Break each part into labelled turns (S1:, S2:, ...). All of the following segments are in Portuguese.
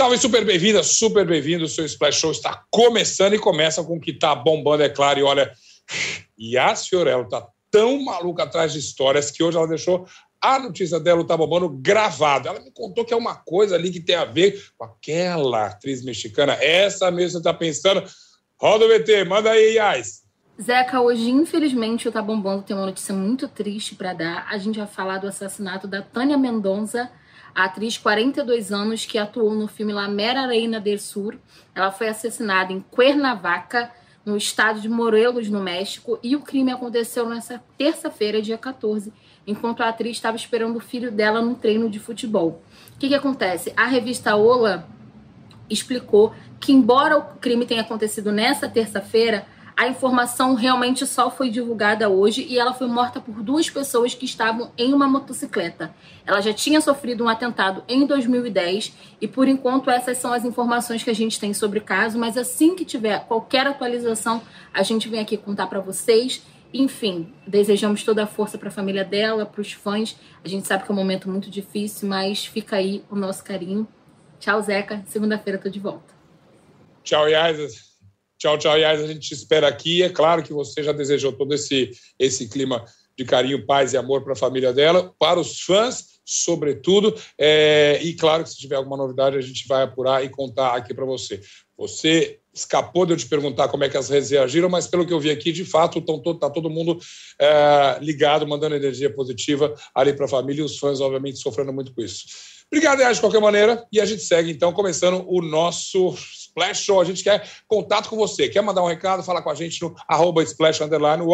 S1: Salve, super bem-vinda, super bem-vindo. O seu Splash Show está começando e começa com o que está bombando, é claro. E olha, a Fiorello está tão maluca atrás de histórias que hoje ela deixou a notícia dela, o Tá Bombando, gravada. Ela me contou que é uma coisa ali que tem a ver com aquela atriz mexicana. Essa mesmo você está pensando. Roda o VT, manda aí, Yas.
S2: Zeca, hoje, infelizmente, o Tá Bombando tem uma notícia muito triste para dar. A gente vai falar do assassinato da Tânia Mendonça, a atriz 42 anos que atuou no filme La Mera Reina del Sur. Ela foi assassinada em Cuernavaca, no estado de Morelos, no México, e o crime aconteceu nessa terça-feira, dia 14, enquanto a atriz estava esperando o filho dela num treino de futebol. O que, que acontece? A revista Ola explicou que, embora o crime tenha acontecido nessa terça-feira, a informação realmente só foi divulgada hoje e ela foi morta por duas pessoas que estavam em uma motocicleta. Ela já tinha sofrido um atentado em 2010 e, por enquanto, essas são as informações que a gente tem sobre o caso. Mas assim que tiver qualquer atualização, a gente vem aqui contar para vocês. Enfim, desejamos toda a força para a família dela, para os fãs. A gente sabe que é um momento muito difícil, mas fica aí o nosso carinho. Tchau, Zeca. Segunda-feira tô de volta.
S1: Tchau, Yasas. Tchau, tchau, Yas. A gente te espera aqui. É claro que você já desejou todo esse, esse clima de carinho, paz e amor para a família dela, para os fãs, sobretudo. É, e claro que se tiver alguma novidade, a gente vai apurar e contar aqui para você. Você escapou de eu te perguntar como é que as redes reagiram, mas pelo que eu vi aqui, de fato, está todo, mundo é, ligado, mandando energia positiva ali para a família e os fãs, obviamente, sofrendo muito com isso. Obrigado, Yas, de qualquer maneira. E a gente segue, então, começando o nosso Splash Show. A gente quer contato com você. Quer mandar um recado? Fala com a gente no arroba Splash Underline.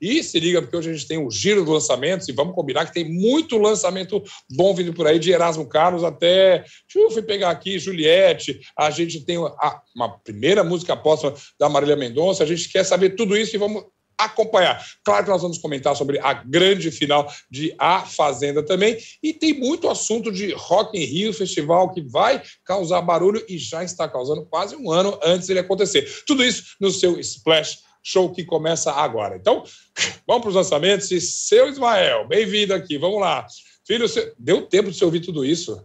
S1: E se liga, porque hoje a gente tem o giro dos lançamentos e vamos combinar que tem muito lançamento bom vindo por aí, de Erasmo Carlos até. Deixa eu fui pegar aqui, Juliette. A gente tem a, uma primeira música póstuma da Marília Mendonça. A gente quer saber tudo isso e vamos acompanhar. Claro que nós vamos comentar sobre a grande final de A Fazenda também. E tem muito assunto de Rock in Rio, festival que vai causar barulho e já está causando quase um ano antes dele acontecer. Tudo isso no seu Splash Show que começa agora. Então, vamos para os lançamentos. E seu Ismael, bem-vindo aqui. Vamos lá. Filho, deu tempo de você ouvir tudo isso?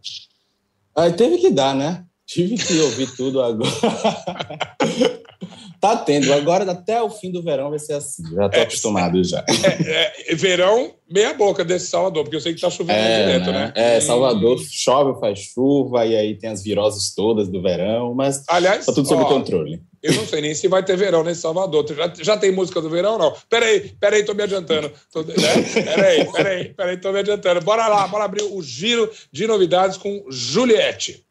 S3: Ah, teve que dar, né? Tive que ouvir tudo agora. Tá tendo. Agora, até o fim do verão, vai ser assim. Já tô é, acostumado já.
S1: É, é, verão, meia boca desse Salvador, porque eu sei que tá chovendo é, direto, né?
S3: né? É, Salvador hum. chove, faz chuva, e aí tem as viroses todas do verão, mas
S1: Aliás,
S3: tá tudo sob ó, controle.
S1: Eu não sei nem se vai ter verão nesse Salvador. Já, já tem música do verão não? Peraí, peraí, tô me adiantando. Tô, né? Peraí, peraí, peraí, tô me adiantando. Bora lá, bora abrir o giro de novidades com Juliette.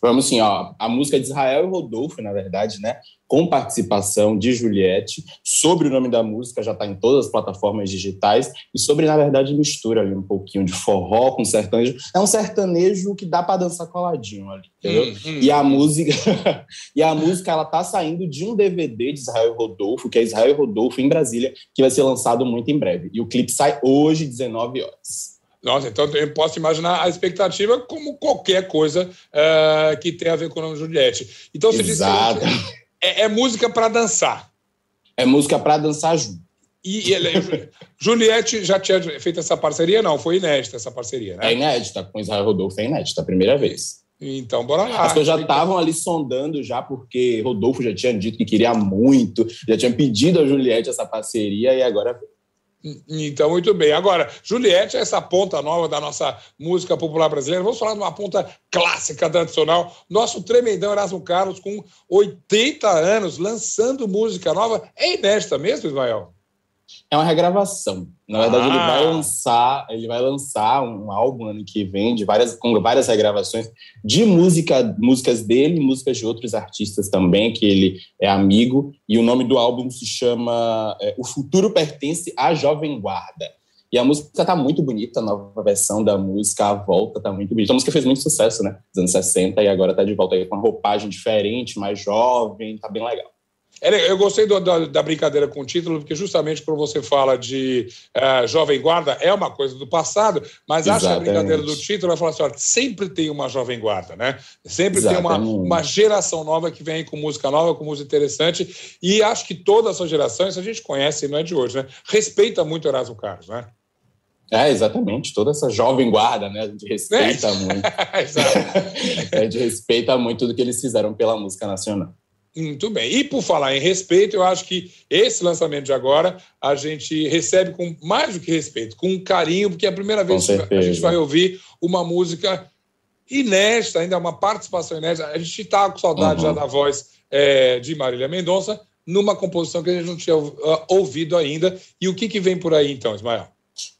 S3: Vamos sim, ó. A música de Israel e Rodolfo, na verdade, né? Com participação de Juliette. Sobre o nome da música, já está em todas as plataformas digitais. E sobre, na verdade, mistura ali um pouquinho de forró com sertanejo. É um sertanejo que dá para dançar coladinho ali, entendeu? Hum, hum. E a música, e a música, ela tá saindo de um DVD de Israel Rodolfo, que é Israel Rodolfo em Brasília, que vai ser lançado muito em breve. E o clipe sai hoje, 19 horas.
S1: Nossa, então eu posso imaginar a expectativa como qualquer coisa uh, que tem a ver com o nome Juliette. Então você
S3: Exato.
S1: disse é, é música para dançar.
S3: É música para dançar junto.
S1: E, e Juliette já tinha feito essa parceria? Não, foi inédita essa parceria, né?
S3: É inédita, com Israel Rodolfo é inédita, a primeira vez.
S1: Então, bora lá.
S3: As pessoas já estavam ali sondando já, porque Rodolfo já tinha dito que queria muito, já tinha pedido a Juliette essa parceria e agora
S1: então, muito bem. Agora, Juliette é essa ponta nova da nossa música popular brasileira. Vamos falar de uma ponta clássica, tradicional. Nosso tremendão Erasmo Carlos, com 80 anos, lançando música nova. É inédita mesmo, Ismael?
S3: É uma regravação. Na verdade, ah. ele vai lançar, ele vai lançar um álbum ano que vem de várias, com várias regravações de música, músicas dele, músicas de outros artistas também que ele é amigo. E o nome do álbum se chama é, O Futuro Pertence à Jovem Guarda. E a música tá muito bonita, a nova versão da música, a volta tá muito bonita. A música fez muito sucesso, né? Nos anos 60 e agora tá de volta aí com uma roupagem diferente, mais jovem, tá bem legal.
S1: Eu gostei do, da, da, brincadeira com o título, porque justamente quando você fala de uh, Jovem Guarda, é uma coisa do passado, mas Exatamente. acho que a brincadeira do título vai falar assim: olha, sempre tem uma Jovem Guarda, né? Sempre Exatamente. tem uma, uma geração nova que vem com música nova, com música interessante, e acho que toda essa geração, isso a gente conhece, não é de hoje, né? Respeita muito Erasmo Carlos, né?
S3: É, exatamente. Toda essa jovem guarda, né? A gente respeita é. muito. a gente respeita muito tudo que eles fizeram pela música nacional.
S1: Muito bem. E por falar em respeito, eu acho que esse lançamento de agora a gente recebe com mais do que respeito, com carinho, porque é a primeira vez que a gente vai ouvir uma música inédita, ainda uma participação inédita. A gente está com saudade uhum. já da voz é, de Marília Mendonça, numa composição que a gente não tinha uh, ouvido ainda. E o que, que vem por aí, então, Ismael?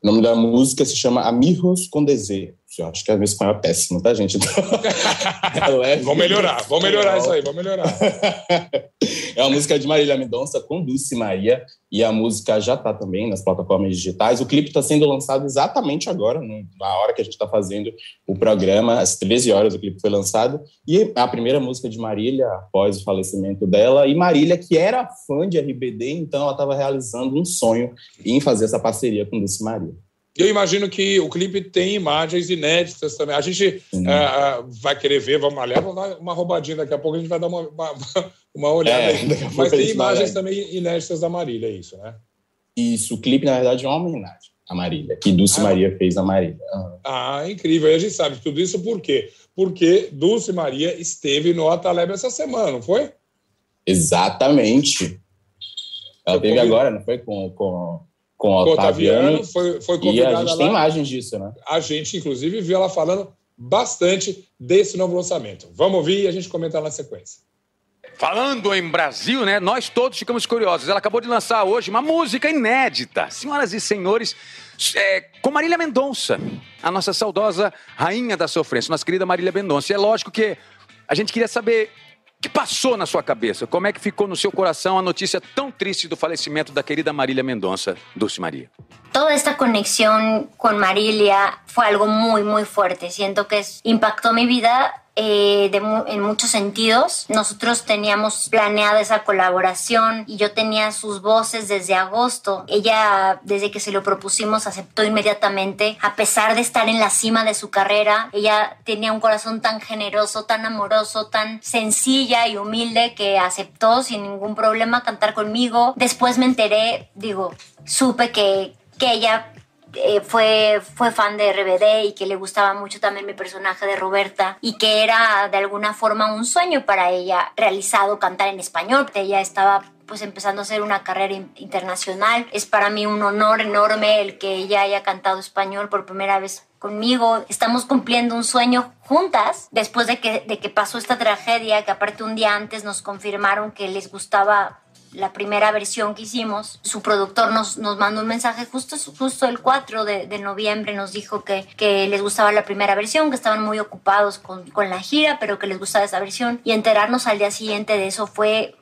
S3: O nome da música se chama Amigos com Desejo. Eu acho que a minha espanhol é péssimo, tá, gente? Então,
S1: é vamos melhorar, vamos melhorar isso aí, vamos melhorar.
S3: é uma música de Marília Mendonça com Dulce Maria e a música já está também nas plataformas digitais. O clipe está sendo lançado exatamente agora, na hora que a gente está fazendo o programa, às 13 horas o clipe foi lançado. E a primeira música de Marília após o falecimento dela. E Marília, que era fã de RBD, então ela estava realizando um sonho em fazer essa parceria com Dulce Maria.
S1: Eu imagino que o clipe tem imagens inéditas também. A gente uh, vai querer ver, vamos olhar, vamos dar uma roubadinha daqui a pouco, a gente vai dar uma, uma, uma olhada é, aí. Mas tem imagens também inéditas da Marília, é isso, né?
S3: Isso, o clipe, na verdade, é uma homenagem à Marília, que Dulce ah, Maria fez a Marília.
S1: Ah. ah, incrível. E a gente sabe tudo isso por quê? Porque Dulce Maria esteve no Ataleb essa semana, não foi?
S3: Exatamente. Ela teve agora, não foi? Com, com com o Otaviano.
S1: Foi, foi E
S3: a gente lá. tem imagens disso, né?
S1: A gente, inclusive, viu ela falando bastante desse novo lançamento. Vamos ouvir e a gente comenta na sequência.
S4: Falando em Brasil, né? Nós todos ficamos curiosos. Ela acabou de lançar hoje uma música inédita. Senhoras e senhores, é, com Marília Mendonça, a nossa saudosa rainha da sofrência, nossa querida Marília Mendonça. E é lógico que a gente queria saber que passou na sua cabeça? Como é que ficou no seu corazão a notícia tão triste do falecimento da querida Marília Mendonça, Dulce María?
S5: Toda esta conexión con Marilia fue algo muy, muy fuerte. Siento que impactó mi vida eh, en muchos sentidos. Nosotros teníamos planeada esa colaboración y yo tenía sus voces desde agosto. Ella, desde que se lo propusimos, aceptó inmediatamente, a pesar de estar en la cima de su carrera. Ella tenía un corazón tan generoso, tan amoroso, tan sencilla y humilde que aceptó sin ningún problema cantar conmigo. Después me enteré, digo, supe que, que ella eh, fue, fue fan de RBD y que le gustaba mucho también mi personaje de Roberta y que era de alguna forma un sueño para ella realizado cantar en español. Ella estaba pues empezando a hacer una carrera internacional. Es para mí un honor enorme el que ella haya cantado español por primera vez conmigo. Estamos cumpliendo un sueño juntas después de que, de que pasó esta tragedia, que aparte un día antes nos confirmaron que les gustaba la primera versión que hicimos, su productor nos, nos mandó un mensaje justo, justo el 4 de, de noviembre, nos dijo que, que, les gustaba la primera versión, que estaban muy ocupados con, con la gira, pero que les gustaba esa versión. Y enterarnos al día siguiente de eso fue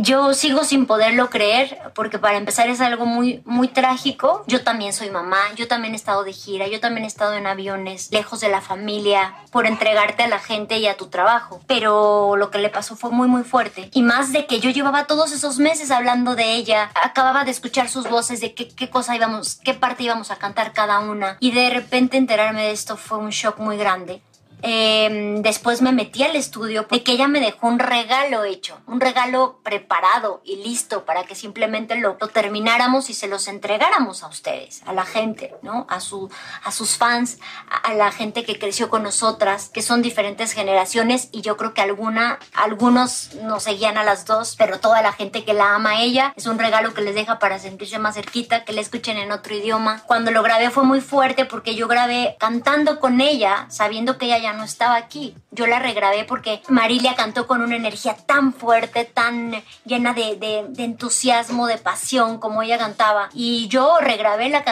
S5: yo sigo sin poderlo creer porque para empezar es algo muy muy trágico. Yo también soy mamá, yo también he estado de gira, yo también he estado en aviones, lejos de la familia, por entregarte a la gente y a tu trabajo. Pero lo que le pasó fue muy muy fuerte. Y más de que yo llevaba todos esos meses hablando de ella, acababa de escuchar sus voces de qué, cosa íbamos, qué parte íbamos a cantar cada una. Y de repente enterarme de esto fue un shock muy grande. Em, después me metí al estudio de que ella me dejó un regalo hecho, un regalo preparado y listo para que simplemente lo, lo, termináramos y se los entregáramos a ustedes, a la gente, ¿no? A, su, a sus fans, a, la gente que creció con nosotras, que son diferentes generaciones y yo creo que alguna, algunos nos seguían a las dos, pero toda la gente que la ama a ella es un regalo que les deja para sentirse más cerquita, que la escuchen en otro idioma. Cuando lo grabé fue muy fuerte porque yo grabé cantando con ella, sabiendo que ella ya no estaba aquí. Yo la regrabé porque Marilia cantó con una energía tan fuerte, tan llena de, entusiasmo, de pasión, como ella cantaba. Y yo regrabé la,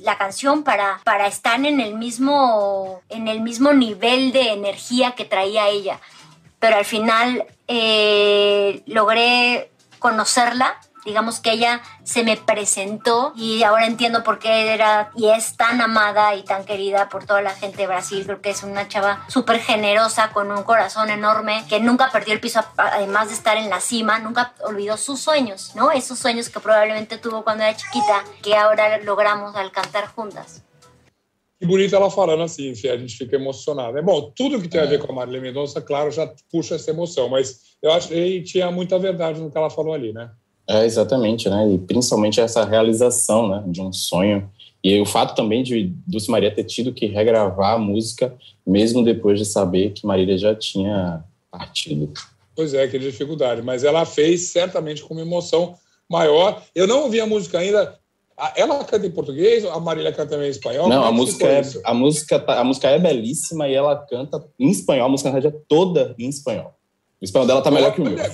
S5: la, canción para, para estar en el, mismo, en el mismo nivel de energía que traía ella. Pero al final eh, logré conocerla digamos que ella se me presentó y ahora entiendo por qué era y es tan amada y tan querida por toda la gente de Brasil. Creo que es una chava súper generosa, con un corazón enorme, que nunca perdió el piso, además de estar en la cima, nunca olvidó sus sueños, ¿no? Esos sueños que probablemente tuvo cuando era chiquita, que ahora logramos al cantar juntas.
S1: Que bonito ela falando assim, a gente fica emocionado. É bom, tudo que tem a ver com a Marília Mendonça, claro, já puxa essa emoção, mas eu acho que tinha muita verdade no que ela falou ali, né?
S3: É, exatamente, né? E principalmente essa realização né, de um sonho. E o fato também de Dulce Maria ter tido que regravar a música, mesmo depois de saber que Marília já tinha partido.
S1: Pois é, que dificuldade. Mas ela fez certamente com uma emoção maior. Eu não ouvi a música ainda. Ela canta em português, a Marília canta também em espanhol?
S3: Não, a música, é, a, música tá, a música é belíssima e ela canta em espanhol, a música na verdade é toda em espanhol. O espanhol dela tá melhor que o meu.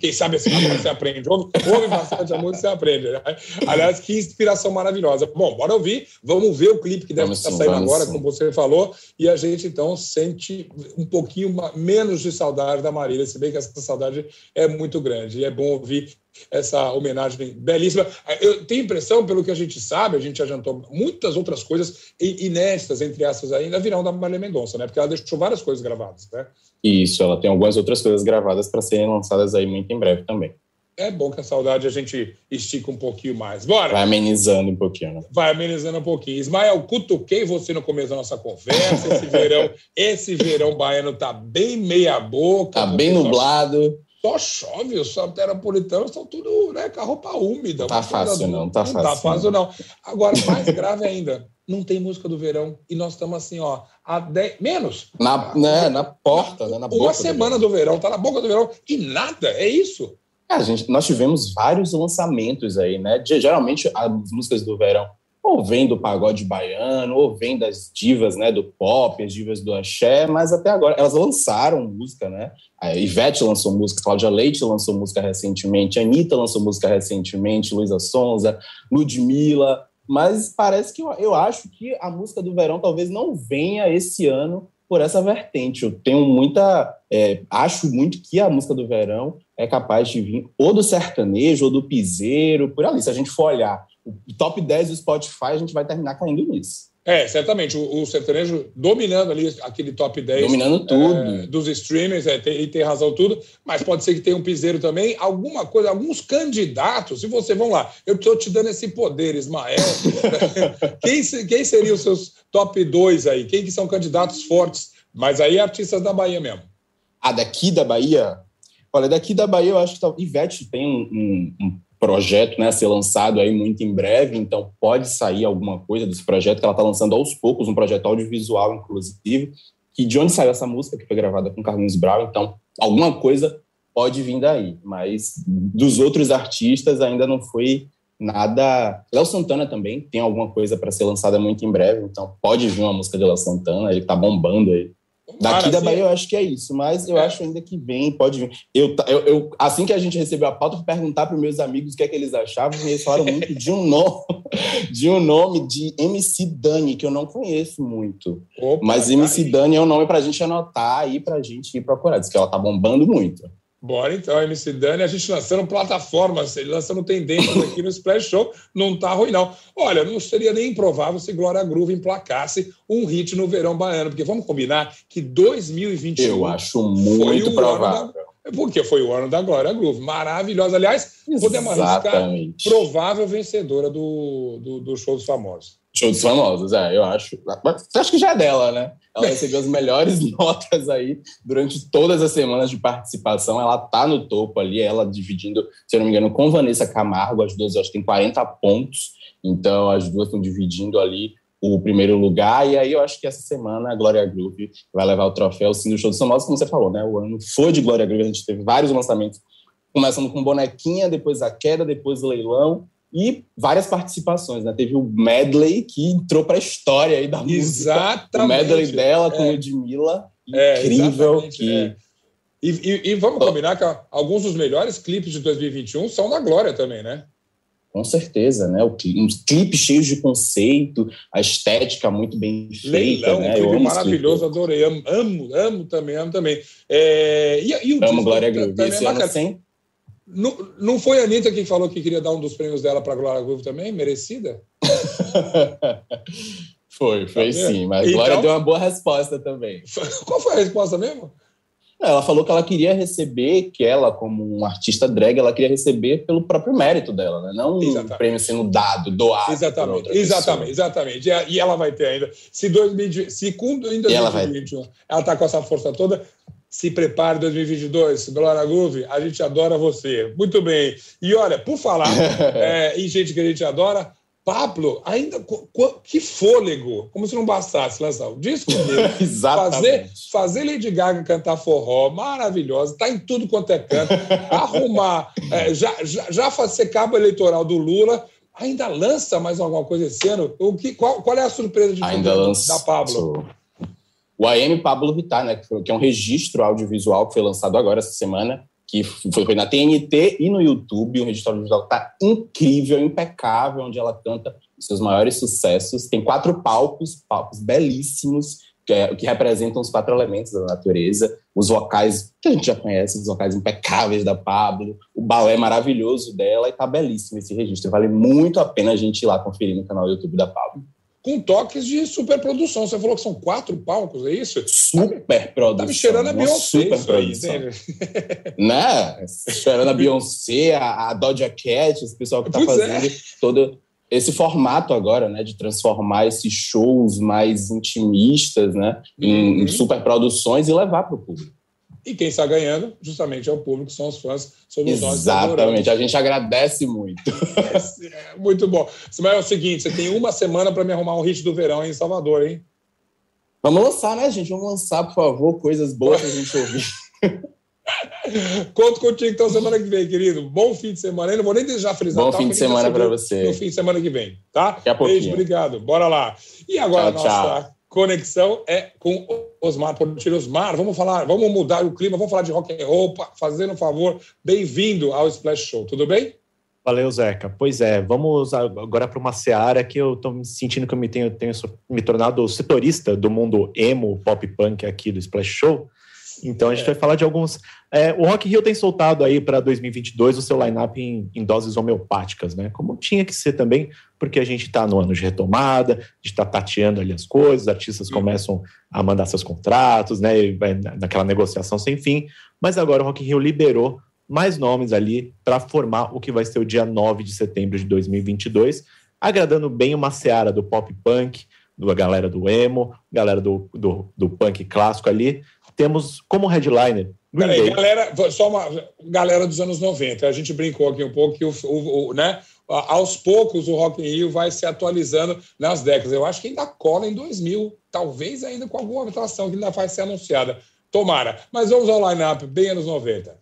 S1: Quem sabe assim você aprende. Ouve, ouve bastante a música, você aprende. Né? Aliás, que inspiração maravilhosa. Bom, bora ouvir. Vamos ver o clipe que deve vamos estar sim, saindo agora, sim. como você falou. E a gente, então, sente um pouquinho menos de saudade da Marília, se bem que essa saudade é muito grande. E é bom ouvir essa homenagem belíssima. Eu tenho impressão, pelo que a gente sabe, a gente adiantou muitas outras coisas inéditas, entre essas ainda virão da Marília Mendonça, né? Porque ela deixou várias coisas gravadas, né?
S3: Isso, ela tem algumas outras coisas gravadas para serem lançadas aí muito em breve também.
S1: É bom que a saudade a gente estica um pouquinho mais. Bora!
S3: Vai amenizando um pouquinho, né?
S1: Vai amenizando um pouquinho. Ismael, cutuquei você no começo da nossa conversa. Esse verão, esse verão baiano tá bem meia boca.
S3: Tá bem nublado
S1: só chove, os soteropolitanos estão tudo né, com a roupa úmida.
S3: Tá fácil, não, tá
S1: não
S3: fácil.
S1: Não tá fácil, não. Agora, mais grave ainda, não tem música do verão e nós estamos assim, ó, a dez, menos.
S3: Na, né, na porta, né, na
S1: Uma semana do verão. do verão, tá na boca do verão e nada, é isso.
S3: É, gente, nós tivemos vários lançamentos aí, né? Geralmente as músicas do verão ou vem do pagode baiano, ou vem das divas né, do pop, as divas do axé, mas até agora elas lançaram música, né? A Ivete lançou música, Cláudia Leite lançou música recentemente, a Anitta lançou música recentemente, Luísa Sonza, Ludmilla, mas parece que eu, eu acho que a música do verão talvez não venha esse ano por essa vertente. Eu tenho muita. É, acho muito que a música do verão é capaz de vir ou do sertanejo ou do piseiro, por ali. Se a gente for olhar o top 10 do Spotify, a gente vai terminar caindo nisso.
S1: É, certamente. O, o sertanejo dominando ali aquele top 10.
S3: Dominando tudo. É,
S1: dos streamers, é, tem, e tem razão tudo. Mas pode ser que tenha um piseiro também. Alguma coisa, alguns candidatos. Se você, vamos lá, eu estou te dando esse poder, Ismael. quem, quem seriam os seus top 2 aí? Quem que são candidatos fortes? Mas aí artistas da Bahia mesmo.
S3: Ah, daqui da Bahia? Olha, daqui da Bahia eu acho que tá, Ivete tem um, um, um projeto né, a ser lançado aí muito em breve, então pode sair alguma coisa desse projeto que ela está lançando aos poucos, um projeto audiovisual, inclusive, que de onde saiu essa música, que foi gravada com Carlinhos Brown, então alguma coisa pode vir daí, mas dos outros artistas ainda não foi nada. Léo Santana também tem alguma coisa para ser lançada muito em breve, então pode vir uma música de Léo Santana, ele está bombando aí. Daqui da Bahia eu acho que é isso, mas eu é. acho ainda que vem, pode vir. Eu, eu, eu, assim que a gente recebeu a pauta, fui perguntar para meus amigos o que é que eles achavam, e eles falaram muito de um nome, de um nome de MC Dani, que eu não conheço muito. Opa, mas MC aí. Dani é um nome para a gente anotar aí, para a gente ir procurar. Diz que ela tá bombando muito.
S1: Bora então, MC Dani, a gente lançando plataformas, lançando tendências aqui no Splash Show, não tá ruim não. Olha, não seria nem improvável se Glória Groove emplacasse um hit no verão baiano, porque vamos combinar que 2021
S3: Eu acho muito provável.
S1: Da, porque foi o ano da Glória Groove, maravilhosa. Aliás, podemos arriscar provável vencedora do, do, do Show dos Famosos.
S3: Show dos Famosos, é, eu acho. Acho que já é dela, né? Ela recebeu as melhores notas aí durante todas as semanas de participação. Ela tá no topo ali, ela dividindo, se eu não me engano, com Vanessa Camargo, as duas acho que tem 40 pontos. Então as duas estão dividindo ali o primeiro lugar. E aí eu acho que essa semana a Glória Groove vai levar o troféu sim do Show dos Famosos, como você falou, né? O ano foi de Glória Groove, a gente teve vários lançamentos, começando com bonequinha, depois a queda, depois o leilão e várias participações, né? Teve o medley que entrou para a história aí da
S1: exatamente.
S3: música. O medley dela com é. Ludmilla, incrível. É, que... É.
S1: E, e, e, vamos combinar que alguns dos melhores clipes de 2021 são da Glória também, né?
S3: Com certeza, né? Uns clipes cheios de conceito, a estética muito bem feita. Leilão, né?
S1: um clipe maravilhoso, adorei. Amo, amo, amo também, amo também. É, e, e
S3: o amo Glória Groove. Esse ano sem,
S1: não, não foi a Anitta que falou que queria dar um dos prêmios dela para Glória Groove também? Merecida?
S3: foi, foi tá sim. Mas então, Glória deu uma boa resposta também.
S1: Qual foi a resposta mesmo?
S3: Ela falou que ela queria receber, que ela, como uma artista drag, ela queria receber pelo próprio mérito dela, né? Não exatamente. um prêmio sendo dado, doado.
S1: Exatamente, exatamente, exatamente. E ela vai ter ainda. Se, 2020, se com, em 2021 ela está com essa força toda, se prepare 2022, Glória Groove, a gente adora você. Muito bem. E olha, por falar é, em gente que a gente adora, Pablo, ainda que fôlego, como se não bastasse lançar o disco dele, fazer, fazer Lady Gaga cantar forró, maravilhosa, está em tudo quanto é canto, arrumar, é, já, já, já fazer cabo eleitoral do Lula, ainda lança mais alguma coisa esse ano? O que, qual, qual é a surpresa de
S3: ainda lança, da Pablo? O AM Pablo Vittar, né, que é um registro audiovisual que foi lançado agora essa semana, que foi na TNT e no YouTube. O registro audiovisual está incrível, impecável, onde ela canta seus maiores sucessos. Tem quatro palcos, palcos belíssimos, que, é, que, representam os quatro elementos da natureza. Os vocais que a gente já conhece, os vocais impecáveis da Pablo, o balé maravilhoso dela, e tá belíssimo esse registro. Vale muito a pena a gente ir lá conferir no canal do YouTube da Pablo
S1: com toques de superprodução. Você falou que são quatro palcos, é isso?
S3: Superprodução. Tá
S1: me cheirando a Beyoncé
S3: aí, né? Cheirando a Beyoncé, a, a Doja Cat, esse pessoal que tá pois é. fazendo é. todo esse formato agora, né, de transformar esses shows mais intimistas, né, em, uhum. em superproduções e levar para o público.
S1: E quem está ganhando, justamente, é o público, são os fãs, somos
S3: Exatamente, a gente agradece muito.
S1: É, muito bom. Mas é o seguinte, você tem uma semana para me arrumar um hit do verão em Salvador, hein?
S3: Vamos lançar, né, gente? Vamos lançar, por favor, coisas boas para a gente ouvir.
S1: Conto contigo então semana que vem, querido. Bom fim de semana. Eu não vou nem deixar frisar.
S3: Bom fim de semana para você.
S1: No fim de semana que vem, tá?
S3: Daqui a pouquinho.
S1: Beijo, obrigado. Bora lá. E agora, tchau, nossa tchau. Conexão é com Osmar Portilho. Osmar, vamos falar, vamos mudar o clima, vamos falar de rock and roll, fazendo um favor. Bem-vindo ao Splash Show, tudo bem?
S6: Valeu, Zeca. Pois é, vamos agora para uma seara que eu estou sentindo que eu me tenho, tenho me tornado setorista do mundo emo, pop punk aqui do Splash Show. Então a gente é. vai falar de alguns. É, o Rock Hill tem soltado aí para 2022 o seu line-up em, em, doses homeopáticas, né? Como tinha que ser também, porque a gente está no ano de retomada, a gente está tateando ali as coisas, os artistas começam a mandar seus contratos, né? E vai naquela negociação sem fim. Mas agora o Rock Hill liberou mais nomes ali para formar o que vai ser o dia 9 de setembro de 2022, agradando bem uma seara do pop punk, da galera do emo, galera do, do, do punk clássico ali, temos como headliner.
S1: Peraí, galera, só uma galera dos anos 90. A gente brincou aqui um pouco que o, o, o né, aos poucos o Rock in Rio vai se atualizando nas décadas. Eu acho que ainda cola em 2000, talvez ainda com alguma atração que ainda vai ser anunciada. Tomara. Mas vamos ao line-up bem anos 90.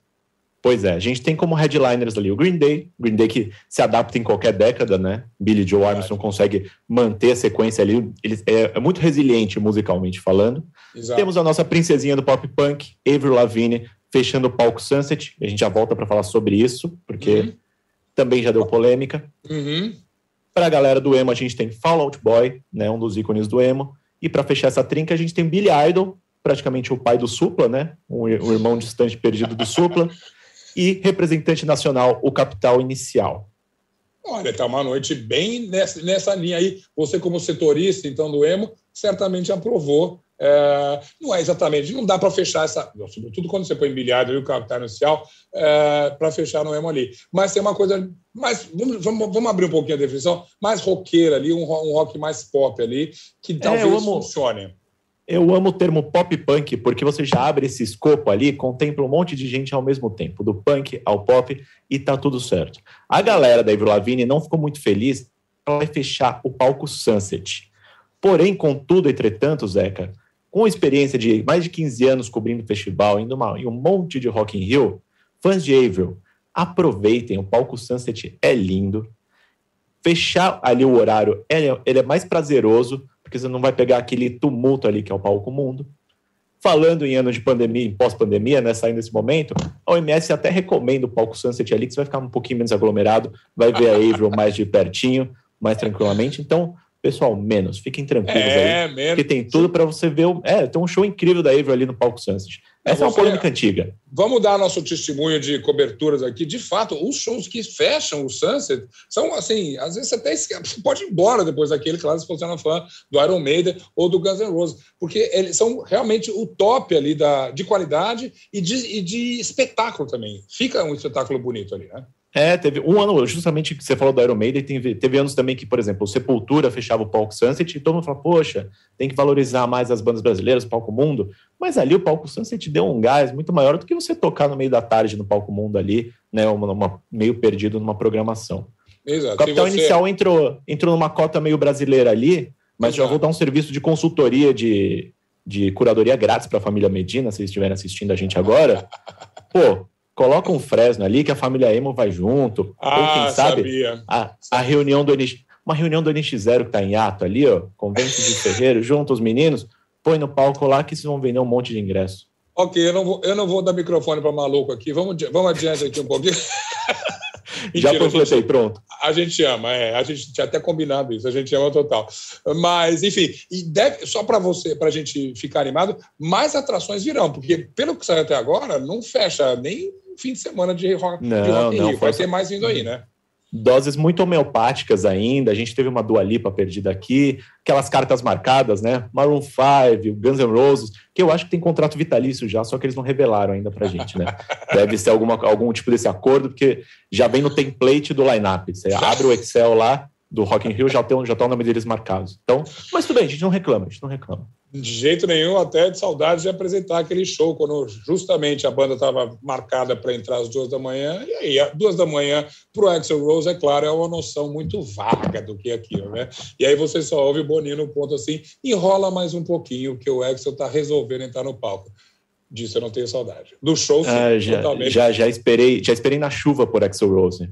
S6: Pois é, a gente tem como headliners ali o Green Day, Green Day que se adapta em qualquer década, né? Billy Joe Armstrong consegue manter a sequência ali, ele é, é muito resiliente musicalmente falando. Exato. Temos a nossa princesinha do pop punk, Avril Lavigne, fechando o palco Sunset. A gente já volta para falar sobre isso, porque uhum. também já deu polêmica.
S1: Uhum.
S6: Para a galera do emo, a gente tem Fall Out Boy, né? Um dos ícones do emo. E para fechar essa trinca, a gente tem Billy Idol, praticamente o pai do Supla, né? O, o irmão distante perdido do Supla. e representante nacional, o capital inicial.
S1: Olha, está uma noite bem nessa, nessa linha aí. Você, como setorista, então, do EMO, certamente aprovou. É, não é exatamente, não dá para fechar essa, sobretudo quando você põe bilhado e o capital inicial, é, para fechar no EMO ali. Mas tem uma coisa mais, vamos, vamos, vamos, abrir um pouquinho a definição, mais roqueira ali, um, um rock mais pop ali, que é, talvez é, amo... funcione.
S6: Eu amo o termo pop punk porque você já abre esse escopo ali, contempla um monte de gente ao mesmo tempo, do punk ao pop, e tá tudo certo. A galera da Avril Lavigne não ficou muito feliz, ela vai fechar o palco Sunset. Porém, contudo, entretanto, Zeca, com experiência de mais de 15 anos cobrindo festival, indo em um monte de Rock in Rio, fãs de Avril, aproveitem, o palco Sunset é lindo. Fechar ali o horário, ele, ele é mais prazeroso, porque você não vai pegar aquele tumulto ali que é o palco mundo. Falando em ano de pandemia, em pós-pandemia, né, saindo desse momento, a OMS até recomenda o palco Sunset ali, que você vai ficar um pouquinho menos aglomerado, vai ver a Avril mais de pertinho, mais tranquilamente. Então, pessoal, menos, fiquem tranquilos é, aí, menos. porque tem tudo para você ver. O, é, tem um show incrível da Avril ali no palco Sunset. Essa é uma polêmica antiga.
S1: Vamos dar nosso testemunho de coberturas aqui. De fato, os shows que fecham o Sunset são assim, às vezes você até você pode ir embora depois daquele, claro, se você não é fã do Iron Maiden ou do Guns N' Roses, porque eles são realmente o top ali da, de qualidade e de, e de espetáculo também. Fica um espetáculo bonito ali, né?
S6: É, teve um ano, justamente que você falou do Iron Maiden, teve, teve anos também que, por exemplo, o Sepultura fechava o palco Sunset e todo mundo fala, poxa, tem que valorizar mais as bandas brasileiras, o palco mundo. Mas ali o palco Sunset deu um gás muito maior do que você tocar no meio da tarde no palco mundo ali, né, uma, uma meio perdido numa programação. Exato. O Capital você... Inicial entrou, entrou numa cota meio brasileira ali, mas Exato. já vou dar um serviço de consultoria, de, de curadoria grátis para a família Medina, se eles estiverem assistindo a gente agora. Pô, coloca um Fresno ali que a família Emo vai junto. Ah, ou quem sabe a, a, reunião do NX, uma reunião do NX0 que está em ato ali, ó, convento de Ferreiro, junto os meninos, põe no palco lá que vocês vão vender um monte de ingresso.
S1: Ok, eu não vou, eu não vou dar microfone para maluco aqui. Vamos, vamos adiante aqui um pouquinho.
S6: Já completei, pronto.
S1: A gente ama, é, a gente tinha até combinado isso, a gente ama total. Mas, enfim, deve, só para você, para a gente ficar animado, mais atrações virão, porque pelo que saiu até agora, não fecha nem fim de semana de rock,
S6: não,
S1: de rock
S6: não, Rio.
S1: Vai ter mais vindo aí, né?
S6: Doses muito homeopáticas ainda. A gente teve uma Dua Lipa perdida aqui, aquelas cartas marcadas, né? Maroon 5, Guns N' Roses, que eu acho que tem contrato vitalício já, só que eles não revelaram ainda pra gente, né? Deve ser alguma, algum tipo desse acordo, porque já vem no template do line-up. Você abre o Excel lá do Rock in Rio, já tem já tá o nome deles marcados. Então, mas tudo bem, a gente não reclama, a gente não reclama
S1: de jeito nenhum, até de saudade de apresentar aquele show, quando justamente a banda estava marcada para entrar às duas da manhã, e aí, duas da manhã, para o Axel Rose, é claro, é uma noção muito vaga do que é aquilo, né? E aí você só ouve o Boninho no ponto assim, enrola mais um pouquinho, que o Axel está resolvendo entrar no palco disso eu não tenho saudade. Do show, sim,
S6: ah, já, totalmente. Já, já, esperei, já esperei na chuva por Axel Rose.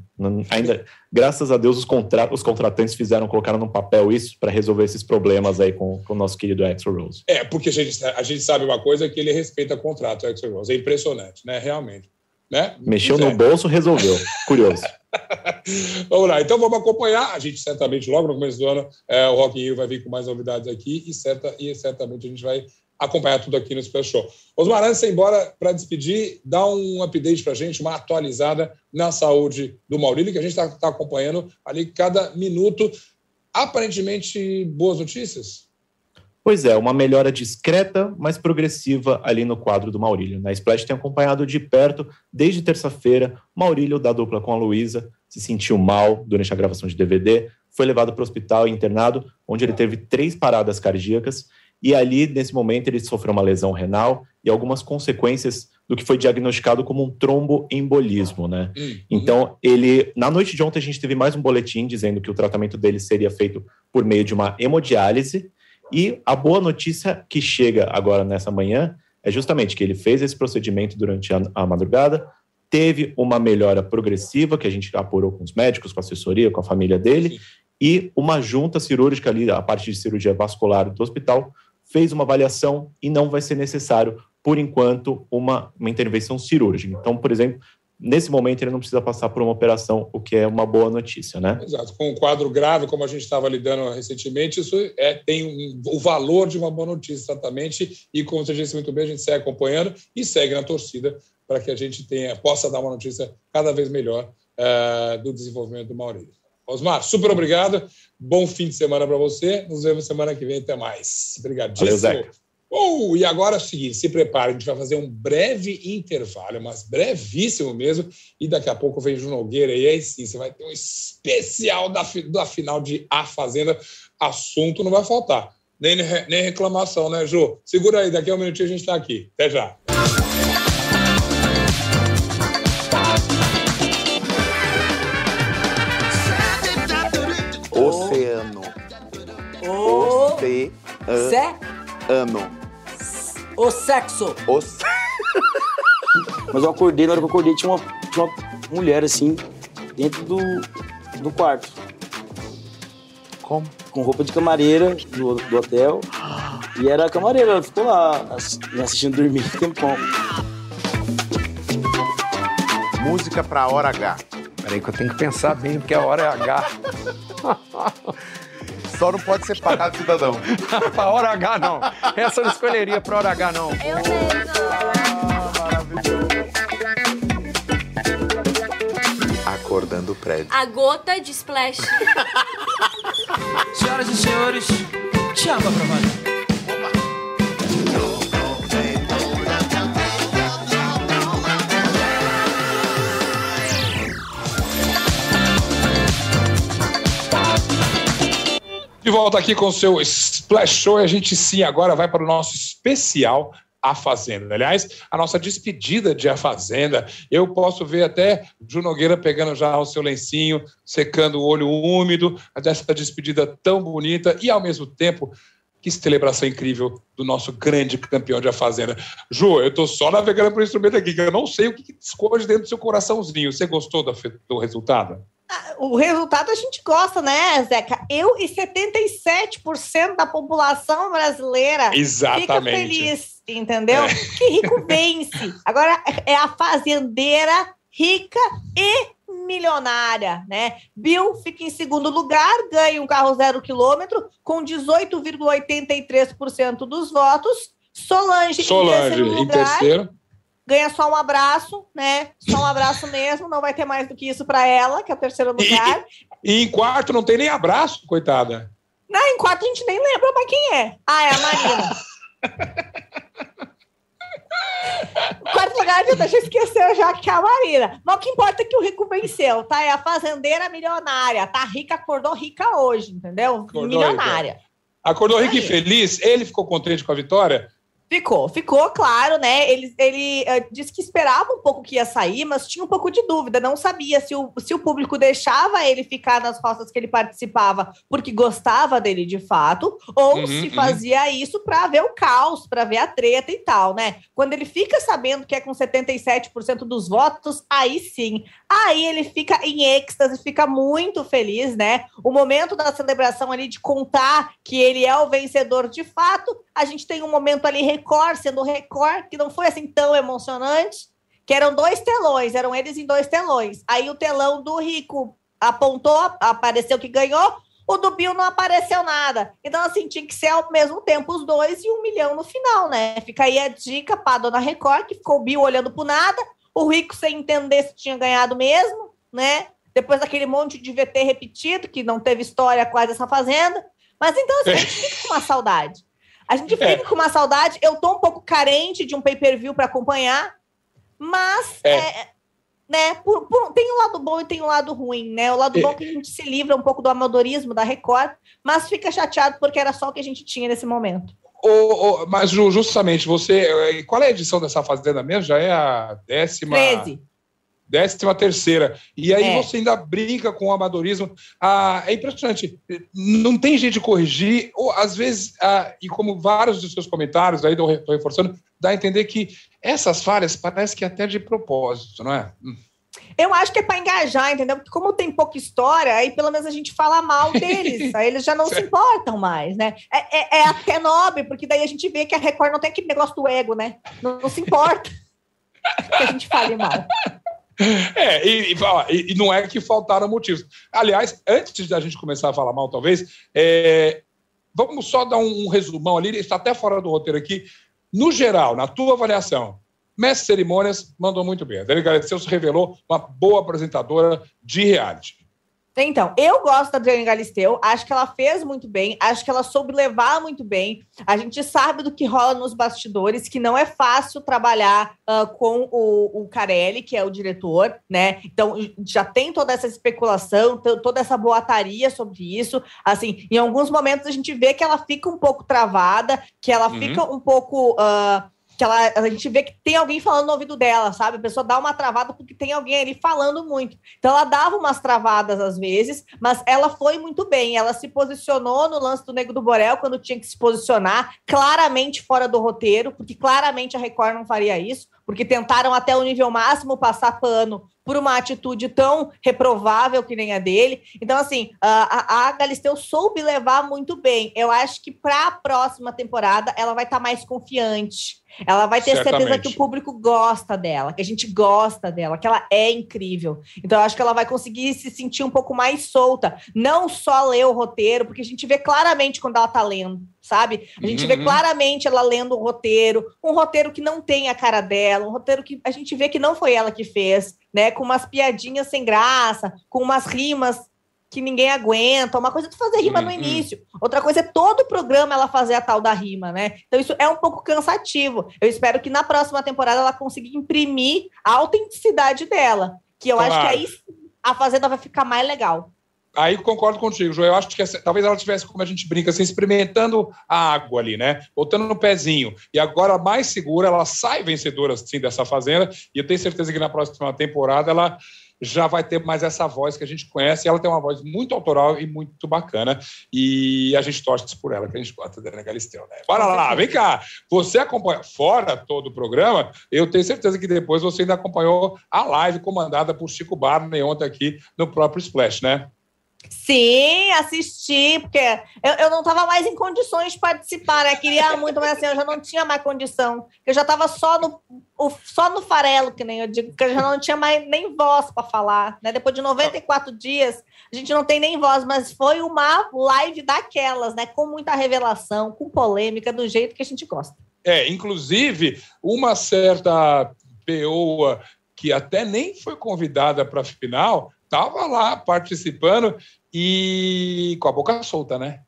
S6: Ainda, graças a Deus, os, contra, os contratantes fizeram, colocaram no papel isso para resolver esses problemas aí com, com o nosso querido Axel Rose.
S1: É, porque a gente, a gente sabe uma coisa que ele respeita o contrato, o Axel Rose. É impressionante, né? Realmente. Né?
S6: Mexeu no bolso, resolveu. Curioso.
S1: vamos lá, então vamos acompanhar. A gente certamente, logo no começo do ano, é, o Rock in Rio vai vir com mais novidades aqui e, certa, e certamente a gente vai acompanhar tudo aqui no Super Show. Osmar, antes de ir embora, para despedir, dá um update para a gente, uma atualizada na saúde do Maurílio, que a gente está tá acompanhando ali cada minuto. Aparentemente, boas notícias?
S6: Pois é, uma melhora discreta, mas progressiva ali no quadro do Maurílio. Na né? Splash tem acompanhado de perto desde terça-feira. Maurílio, da dupla com a Luísa, se sentiu mal durante a gravação de DVD, foi levado para o hospital e internado, onde ele teve três paradas cardíacas e ali, nesse momento, ele sofreu uma lesão renal e algumas consequências do que foi diagnosticado como um tromboembolismo, né? Uhum. Então, ele, na noite de ontem, a gente teve mais um boletim dizendo que o tratamento dele seria feito por meio de uma hemodiálise. E a boa notícia que chega agora nessa manhã é justamente que ele fez esse procedimento durante a, a madrugada, teve uma melhora progressiva que a gente apurou com os médicos, com a assessoria, com a família dele, Sim. e uma junta cirúrgica ali, a parte de cirurgia vascular do hospital, fez uma avaliação e não vai ser necessário, por enquanto, uma, uma intervenção cirúrgica. Então, por exemplo, nesse momento ele não precisa passar por uma operação, o que é uma boa notícia, né?
S1: Exato. Com um quadro grave, como a gente estava lidando recentemente, isso é, tem um, o valor de uma boa notícia, exatamente. E como você disse muito bem, a gente segue acompanhando e segue na torcida para que a gente tenha, possa dar uma notícia cada vez melhor uh, do desenvolvimento do Maurício. Osmar, super obrigado. Bom fim de semana para você. Nos vemos semana que vem. Até mais. Obrigadíssimo. Valeu, Oh, e agora é o seguinte, se prepare, a gente vai fazer um breve intervalo, mas brevíssimo mesmo, e daqui a pouco vem Ju Nogueira, e aí sim, você vai ter um especial da, da final de A Fazenda, assunto não vai faltar, nem, nem reclamação, né, Ju? Segura aí, daqui a um minutinho a gente está aqui. Até já.
S7: Oceano. O sexo.
S8: O Mas eu acordei, na hora que eu acordei, tinha uma, tinha uma mulher assim, dentro do, do quarto.
S6: Como?
S8: Com roupa de camareira do, do hotel. E era a camareira, ela ficou lá me assistindo dormir tempão.
S4: Música pra hora H. Peraí que eu tenho que pensar bem, porque a hora é H.
S9: Só não pode ser pagado cidadão.
S4: pra hora H, não. Essa eu não escolheria pra hora H, não. Eu mesmo.
S9: Acordando o prédio.
S10: A gota de splash.
S11: Senhoras e senhores, Thiago Aprovado.
S1: De volta aqui com o seu Splash Show e a gente sim agora vai para o nosso especial A Fazenda. Aliás, a nossa despedida de A Fazenda. Eu posso ver até Ju Nogueira pegando já o seu lencinho, secando o olho úmido, dessa despedida tão bonita e ao mesmo tempo que celebração incrível do nosso grande campeão de A Fazenda. Ju, eu tô só navegando por instrumento aqui, que eu não sei o que esconde dentro do seu coraçãozinho. Você gostou do resultado?
S10: O resultado a gente gosta, né, Zeca? Eu e 77% da população brasileira
S1: Exatamente.
S10: fica feliz, entendeu? É. Que rico vence. Agora é a fazendeira rica e milionária, né? Bill fica em segundo lugar, ganha um carro zero quilômetro com 18,83% dos votos. Solange,
S1: Solange em terceiro, lugar, em terceiro
S10: ganha só um abraço, né? Só um abraço mesmo, não vai ter mais do que isso para ela, que é o terceiro lugar.
S1: E, e, em quarto não tem nem abraço, coitada.
S10: Não, em quarto a gente nem lembra mais quem é. Ah, é a Marina. quarto lugar, a gente esqueceu já que é a Marina. Mas o que importa é que o rico venceu, tá? É a fazendeira milionária. Tá rica, acordou rica hoje, entendeu? Acordou milionária. Rica.
S1: Acordou rica e feliz. Ele ficou contente com a vitória?
S10: Ficou, ficou claro, né? Ele, ele uh, disse que esperava um pouco que ia sair, mas tinha um pouco de dúvida, não sabia se o, se o público deixava ele ficar nas roças que ele participava porque gostava dele de fato, ou uhum, se uhum. fazia isso para ver o caos, para ver a treta e tal, né? Quando ele fica sabendo que é com 77% dos votos, aí sim, aí ele fica em êxtase, fica muito feliz, né? O momento da celebração ali de contar que ele é o vencedor de fato, a gente tem um momento ali Record, sendo Record, que não foi assim tão emocionante, que eram dois telões, eram eles em dois telões. Aí o telão do Rico apontou, apareceu que ganhou, o do Bill não apareceu nada. Então, assim, tinha que ser ao mesmo tempo os dois e um milhão no final, né? Fica aí a dica para dona Record, que ficou o Bill olhando pro nada, o Rico sem entender se tinha ganhado mesmo, né? Depois daquele monte de VT repetido, que não teve história quase essa fazenda. Mas então, assim, a gente fica com uma saudade. A gente fica é. com uma saudade. Eu tô um pouco carente de um pay-per-view para acompanhar, mas é. É, né, por, por, tem um lado bom e tem um lado ruim, né? O lado bom é que a gente se livra um pouco do amadorismo da Record, mas fica chateado porque era só o que a gente tinha nesse momento.
S1: Oh, oh, mas, justamente, você. Eh, qual é a edição dessa Fazenda mesmo? Já é a décima.
S10: 13
S1: décima terceira. E aí é. você ainda brinca com o amadorismo. Ah, é impressionante. Não tem jeito de corrigir, ou às vezes, ah, e como vários dos seus comentários, aí estou reforçando, dá a entender que essas falhas parece que é até de propósito, não é? Hum.
S10: Eu acho que é para engajar, entendeu? Porque como tem pouca história, aí pelo menos a gente fala mal deles, aí eles já não se importam mais, né? É, é, é, até nobre, porque daí a gente vê que a Record não tem aquele negócio do ego, né? Não, não se importa que a gente fale mal.
S1: É, e, e, não é que faltaram motivos. Aliás, antes da gente começar a falar mal, talvez, é, vamos só dar um, um resumão ali, está até fora do roteiro aqui. No geral, na tua avaliação, Mestre Cerimônias mandou muito bem. A Adriane Galisteu se revelou uma boa apresentadora de reality.
S10: Então, eu gosto da Adriane Galisteu, acho que ela fez muito bem, acho que ela soube levar muito bem. A gente sabe do que rola nos bastidores, que não é fácil trabalhar uh, com o, o Carelli, que é o diretor, né? Então, já tem toda essa especulação, toda essa boataria sobre isso. Assim, em alguns momentos a gente vê que ela fica um pouco travada, que ela uhum. fica um pouco. Uh, que ela, a gente vê que tem alguém falando no ouvido dela, sabe? A pessoa dá uma travada porque tem alguém ali falando muito. Então ela dava umas travadas às vezes, mas ela foi muito bem. Ela se posicionou no lance do Nego do Borel quando tinha que se posicionar, claramente fora do roteiro, porque claramente a Record não faria isso, porque tentaram até o nível máximo passar pano por uma atitude tão reprovável que nem a dele. Então, assim, a, a Galisteu soube levar muito bem. Eu acho que para a próxima temporada ela vai estar tá mais confiante ela vai ter Certamente. certeza que o público gosta dela, que a gente gosta dela, que ela é incrível. Então, eu acho que ela vai conseguir se sentir um pouco mais solta. Não só ler o roteiro, porque a gente vê claramente quando ela tá lendo, sabe? A gente uhum. vê claramente ela lendo o roteiro, um roteiro que não tem a cara dela, um roteiro que a gente vê que não foi ela que fez, né? Com umas piadinhas sem graça, com umas rimas que ninguém aguenta, uma coisa é tu fazer rima hum, no início, outra coisa é todo o programa ela fazer a tal da rima, né? Então isso é um pouco cansativo. Eu espero que na próxima temporada ela consiga imprimir a autenticidade dela, que eu claro. acho que aí a Fazenda vai ficar mais legal.
S1: aí concordo contigo, João. Eu acho que essa- talvez ela tivesse, como a gente brinca, assim, experimentando a água ali, né? Botando no pezinho. E agora, mais segura, ela sai vencedora, assim, dessa fazenda. E eu tenho certeza que na próxima temporada ela já vai ter mais essa voz que a gente conhece. Ela tem uma voz muito autoral e muito bacana. E a gente torce por ela, que a gente gosta da Ana Galisteu, né? Bora lá, vem cá. Você acompanha, fora todo o programa, eu tenho certeza que depois você ainda acompanhou a live comandada por Chico Barney ontem aqui no próprio Splash, né?
S10: Sim, assisti, porque eu, eu não estava mais em condições de participar, né? Queria muito, mas assim, eu já não tinha mais condição. Eu já estava só no, o- só no farelo, que nem eu digo, porque eu já não tinha mais nem voz para falar, né? Depois de 94 dias, a gente não tem nem voz, mas foi uma live daquelas, né? Com muita revelação, com polêmica, do jeito que a gente gosta.
S1: É, inclusive, uma certa peoa que até nem foi convidada para a final, estava lá participando e com a boca solta, né?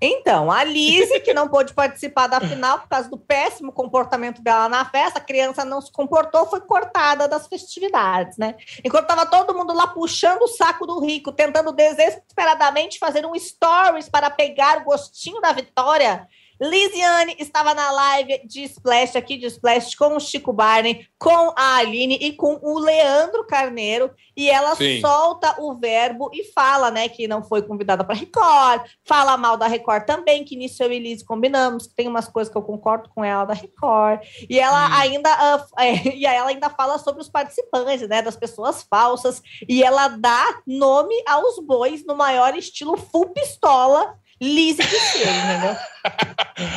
S10: Então, a Lise, que não pôde participar da final por causa do péssimo comportamento dela na festa, a criança não se comportou, foi cortada das festividades, né? Enquanto estava todo mundo lá puxando o saco do rico, tentando desesperadamente fazer um stories para pegar o gostinho da vitória, Lisiane estava na live de Splash, aqui de Splash, com o Chico Barney, com a Aline e com o Leandro Carneiro, e ela
S12: Sim.
S10: solta o verbo e fala, né, que não foi convidada para Record, fala mal da Record também, que nisso eu e Liz combinamos, que tem umas coisas que eu concordo com ela da Record, e ela ainda ah, é, e ela ainda fala sobre os participantes, né, das pessoas falsas, e ela dá nome aos bois no maior estilo full pistola, Liz e Cristina, entendeu?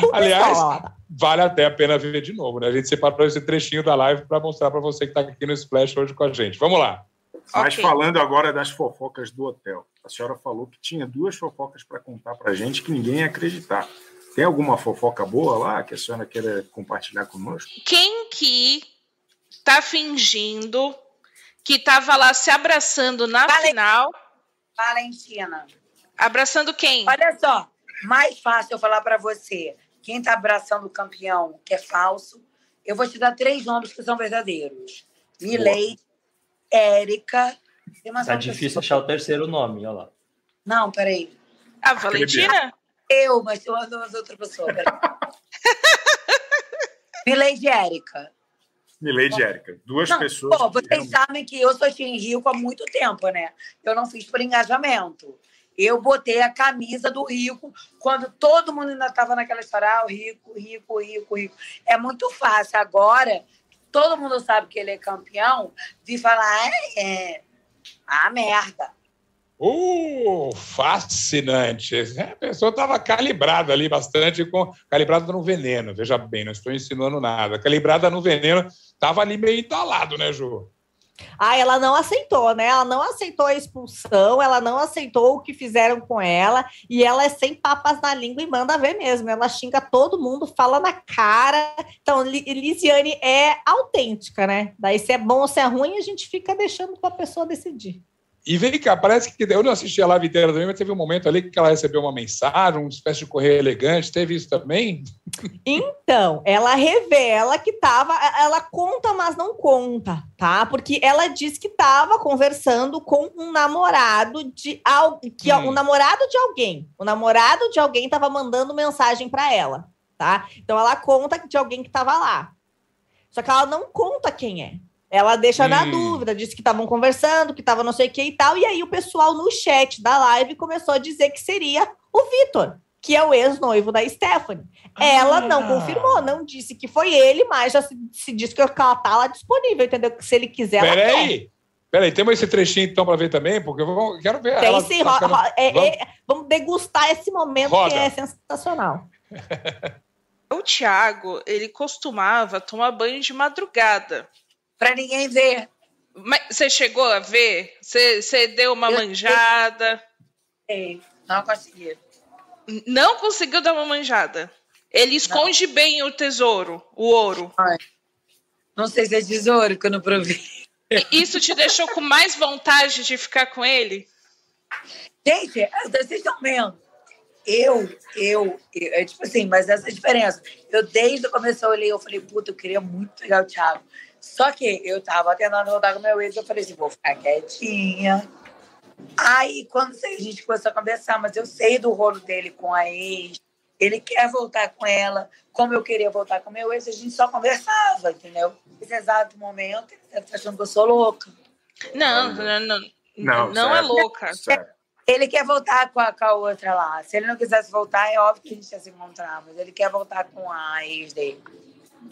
S1: Aliás, vale até a pena ver de novo, né? A gente separou esse trechinho da live para mostrar para você que está aqui no Splash hoje com a gente. Vamos lá.
S13: Mas falando agora das fofocas do hotel, a senhora falou que tinha duas fofocas para contar para gente que ninguém ia acreditar. Tem alguma fofoca boa lá que a senhora queira compartilhar conosco?
S14: Quem que tá fingindo que tava lá se abraçando na final?
S15: Valentina.
S14: Abraçando quem?
S15: Olha só, mais fácil eu falar para você. Quem tá abraçando o campeão que é falso, eu vou te dar três nomes que são verdadeiros. Milei, Érica.
S16: Tá difícil
S15: pessoa.
S16: achar o terceiro nome, olha lá.
S15: Não, peraí.
S14: A Valentina?
S15: Eu, mas tem umas outra pessoa. Peraí. Milei de Érica.
S13: Mileide e Érica, duas
S15: Não,
S13: pessoas.
S15: Pô,
S13: que
S15: vocês sabem que eu sou Team Rico há muito tempo, né? Eu não fiz por engajamento. Eu botei a camisa do Rico quando todo mundo ainda estava naquela história, ah, Rico, Rico, Rico, Rico. É muito fácil. Agora, todo mundo sabe que ele é campeão, de falar, é, é ah, merda.
S1: Uh, fascinante. A pessoa estava calibrada ali bastante, com calibrada no veneno. Veja bem, não estou ensinando nada. Calibrada no veneno, estava ali meio entalado, né, Ju?
S10: Ah, ela não aceitou, né? Ela não aceitou a expulsão, ela não aceitou o que fizeram com ela, e ela é sem papas na língua e manda ver mesmo. Ela xinga todo mundo, fala na cara. Então, Li- Lisiane é autêntica, né? Daí, se é bom ou se é ruim, a gente fica deixando para a pessoa decidir.
S1: E vem cá, parece que eu não assisti a live inteira também, mas teve um momento ali que ela recebeu uma mensagem, uma espécie de correio elegante. Teve isso também?
S10: Então, ela revela que tava, ela conta, mas não conta, tá? Porque ela diz que tava conversando com um namorado de alguém, que
S12: Hum.
S10: o namorado de alguém, o namorado de alguém tava mandando mensagem para ela, tá? Então ela conta de alguém que tava lá. Só que ela não conta quem é. Ela deixa na
S12: Hum.
S10: dúvida, disse que estavam conversando, que tava não sei o que e tal, e aí o pessoal no chat da live começou a dizer que seria o Vitor, que é o ex-noivo da Stephanie. Ela não confirmou, não disse que foi ele, mas já se, se disse que ela tá lá disponível, entendeu? Que se ele quiser, ela quer.
S1: Peraí. Peraí, temos esse trechinho então para ver também, porque eu vou- quero ver
S10: Tem
S1: ela.
S10: sim, ro- ro- é-
S1: Vamos-
S10: é- vamos degustar esse momento
S1: Roda.
S10: que é sensacional.
S14: O Thiago, ele costumava tomar banho de madrugada.
S15: Pra ninguém ver.
S14: Mas você chegou a ver? Você, você deu uma
S15: Eu-
S14: manjada?
S15: Ei, não consegui.
S14: Não conseguiu dar uma manjada. Ele esconde bem o tesouro, o ouro.
S15: Não sei se é tesouro que eu não provei.
S14: Isso te deixou com mais vontade de ficar com ele?
S15: Gente, vocês estão vendo? Eu, eu, eu, é tipo assim, mas essa é a diferença. Eu, desde o começo, eu olhei eu falei, puta, eu queria muito pegar o Thiago. Só que eu tava tentando voltar com meu ex, eu falei assim, vou ficar quietinha, Aí, quando a gente começou a conversar, mas eu sei do rolo dele com a ex, ele quer voltar com ela, como eu queria voltar com meu ex, a gente só conversava, entendeu? Nesse exato momento, ele estar achando que eu sou louca.
S14: Não, não, não,
S15: Não,
S14: não, é louca.
S15: Ele quer voltar com a, com a outra lá. Se ele não quisesse voltar, é óbvio que a gente ia se encontrar, mas ele quer voltar com a ex dele.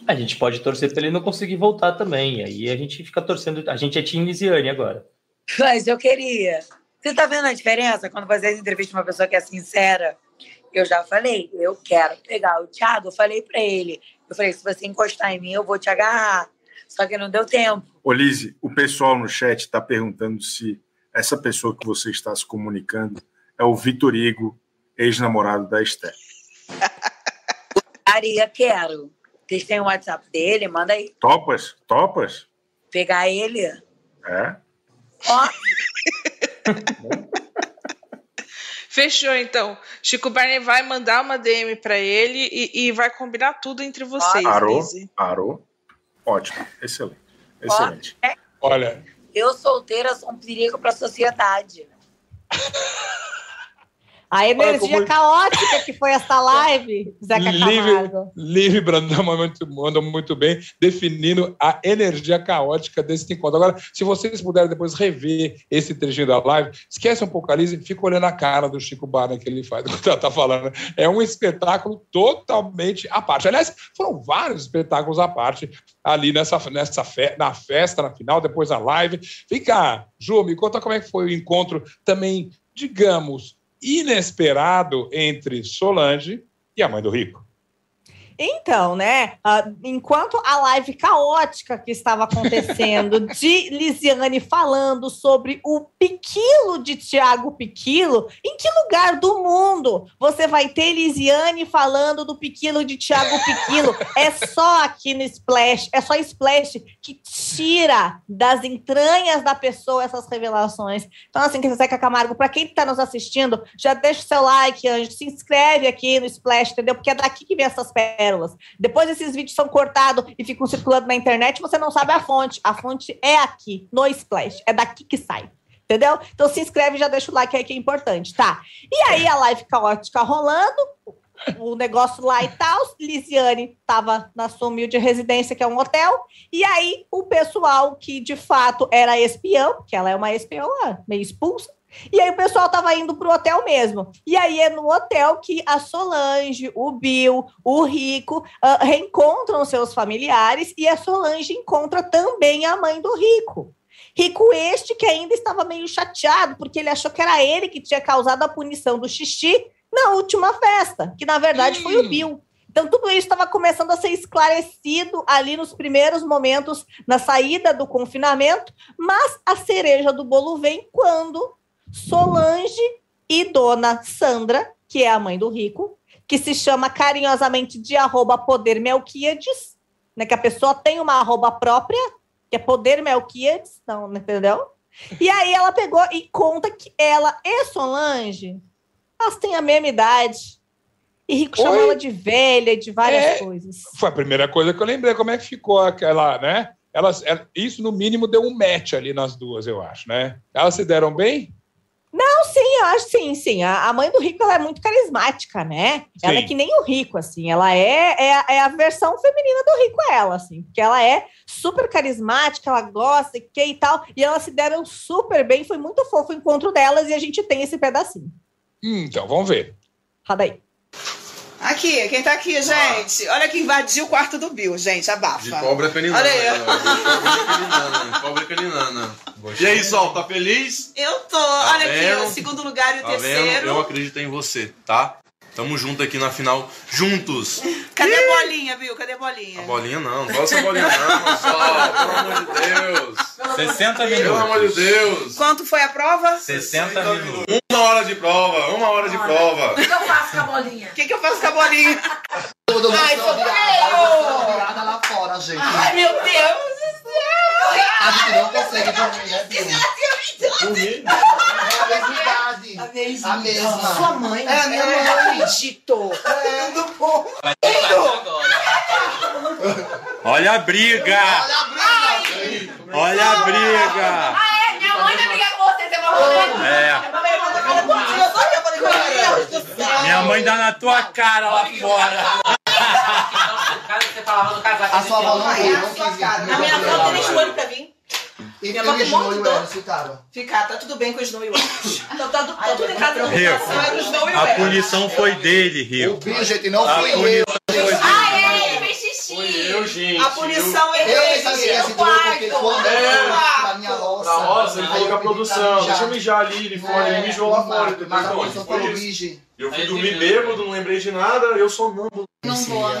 S12: A gente pode torcer pra ele não conseguir voltar também. Aí a gente fica torcendo. A gente é Tim Lisiane agora.
S15: Mas eu queria. Você tá vendo a diferença quando você entrevista uma pessoa que é sincera? Eu já falei, eu quero pegar o Thiago. Eu falei pra ele. Eu falei, se você encostar em mim, eu vou te agarrar. Só que não deu tempo.
S13: Ô, Lise, o pessoal no chat está perguntando se essa pessoa que você está se comunicando é o Vitor Igo, ex-namorado da Esther.
S15: Maria, quero. Vocês têm o WhatsApp dele? Manda aí.
S13: Topas? Topas?
S15: Pegar ele.
S13: É?
S15: Ó,
S14: Fechou, então. Chico Barney vai mandar uma DM pra ele e, e vai combinar tudo entre vocês? Lizzy.
S13: Arô? Ótimo. Excelente. Excelente.
S15: ó, é,
S1: Olha,
S15: eu solteira sou um perigo pra sociedade.
S10: A energia
S1: como-
S10: caótica que foi essa live, Zeca
S1: Livre,
S10: Camargo.
S1: Livre Brandão manda muito, manda muito bem, definindo a energia caótica desse encontro. Agora, se vocês puderem depois rever esse trechinho da live, esquece um pouco a Liz e fica olhando a cara do Chico Barney que ele faz, quando ela tá falando. É um espetáculo totalmente à parte. Aliás, foram vários espetáculos à parte ali nessa, nessa fe, na festa, na final, depois na live. Cá, Ju, me conta como é que foi o encontro também, digamos, inesperado entre Solange e a mãe do Rico.
S10: Então, né? ah, enquanto a live caótica que estava acontecendo de Lisiane falando sobre o Piquilo de Tiago Piquilo, em que lugar do mundo você vai ter Lisiane falando do Piquilo de Tiago Piquilo? É só aqui no Splash, é só Splash que tira das entranhas da pessoa essas revelações. Então, assim, que Zeca Camargo, para quem está nos assistindo, já deixa o seu like, anjo, se inscreve aqui no Splash, entendeu? Porque é daqui que vem essas pérolas. Depois esses vídeos são cortados e ficam circulando na internet, você não sabe a fonte. A fonte é aqui, no Splash. É daqui que sai. Entendeu? Então se inscreve e já deixa o like aí que é importante, tá? E aí a live caótica rolando, o negócio lá e tal. Lisiane estava na sua humilde residência, que é um hotel. E aí o pessoal que de fato era espião, porque ela é uma espiã lá, meio expulsa. E aí o pessoal tava indo pro hotel mesmo. E aí é no hotel que a Solange, o Bill, o Rico ah, reencontram seus familiares e a Solange encontra também a mãe do Rico. Rico este que ainda estava meio chateado porque ele achou que era ele que tinha causado a punição do xixi na última festa, que na verdade foi o Bill. Então, tudo isso estava começando a ser esclarecido ali nos primeiros momentos na saída do confinamento, mas a cereja do bolo vem quando Solange e Dona Sandra, que é a mãe do Rico, que se chama carinhosamente de arroba Poder Melquiades, né, que a pessoa tem uma arroba própria, que é Poder Melquiades, não, entendeu? E aí ela pegou e conta que ela e Solange, elas têm a mesma idade. E Rico chamou
S1: Oi?
S10: ela de velha e de várias
S1: É.
S10: coisas.
S1: Foi a primeira coisa que eu lembrei, como é que ficou aquela, né? Elas, ela- isso, no mínimo, deu um match ali nas duas, eu acho, né? Elas se deram bem?
S10: Não, sim, eu acho sim, sim. A, a mãe do Rico ela é muito carismática, né? Ela é
S1: Sim.
S10: que nem o Rico, assim. Ela é, é, a- é a versão feminina do Rico, ela, assim. Porque ela é super carismática, ela gosta e que e tal. E elas se deram super bem. Foi muito fofo o encontro delas e a gente tem esse pedacinho.
S1: Hum, então, vamos ver.
S10: Roda aí.
S16: Aqui, quem tá aqui, gente? Olha que invadiu o quarto do Bill, gente, abafa.
S17: De cobra caninana.
S16: Olha aí.
S17: Caninana, Cobra caninana. E aí, Sol, tá feliz?
S16: Eu tô.
S17: Tá
S16: Olha aqui,
S17: vendo?
S16: o segundo lugar e o
S17: Tá vendo?
S16: terceiro.
S17: Eu acredito em você, tá? Tamo junto aqui na final, juntos.
S16: Cadê a bolinha, Bill? Cadê a bolinha?
S17: A bolinha não, não gosta dessa bolinha não, Sol, pelo amor de Deus.
S12: 60
S17: Pelo amor de Deus.
S16: Quanto foi a prova?
S12: 60 minutos.
S17: Uma hora de prova, uma hora de prova.
S16: O que eu faço com a bolinha? O que, que eu faço com a bolinha?
S18: Ai,
S16: sou
S18: virada lá fora, gente.
S16: Ai, meu Deus!
S18: A gente não consegue dormir, é Dormir? A mesma. A mesma.
S16: Sua mãe?
S18: É a minha
S16: É,
S18: mãe.
S16: eu acredito.
S18: É. Tudo bom.
S19: Olha a briga! Olha a briga!
S16: Ah, é? Minha mãe vai brigar com você, você vai
S19: É. Minha mãe dá na tua cara lá fora.
S18: A sua avó não veio, não quis vir.
S16: A minha avó tem nem olho pra vir.
S18: E
S16: Minha avó com um monte de
S18: e o
S16: dor. Ficar, tá tudo bem com o Snow e o. Então tá, tá tudo em casa. O o
S19: a punição foi dele, Rio.
S18: Bridget, não
S19: A
S18: fui
S19: punição
S18: eu.
S19: foi dele.
S16: Ah, é, ele fez
S17: eu, gente.
S16: A punição é
S18: Eu
S16: dele.
S18: esse
S16: no
S18: duro porque quando
S17: É.
S18: eu pra minha roça.
S17: Na roça, ele falou com a
S18: eu pedi pra
S17: produção. Deixa eu mijar ali, ele foi, ele mijou lá fora.
S18: A.
S17: Eu fui dormir bêbado, não lembrei de nada, eu sou não.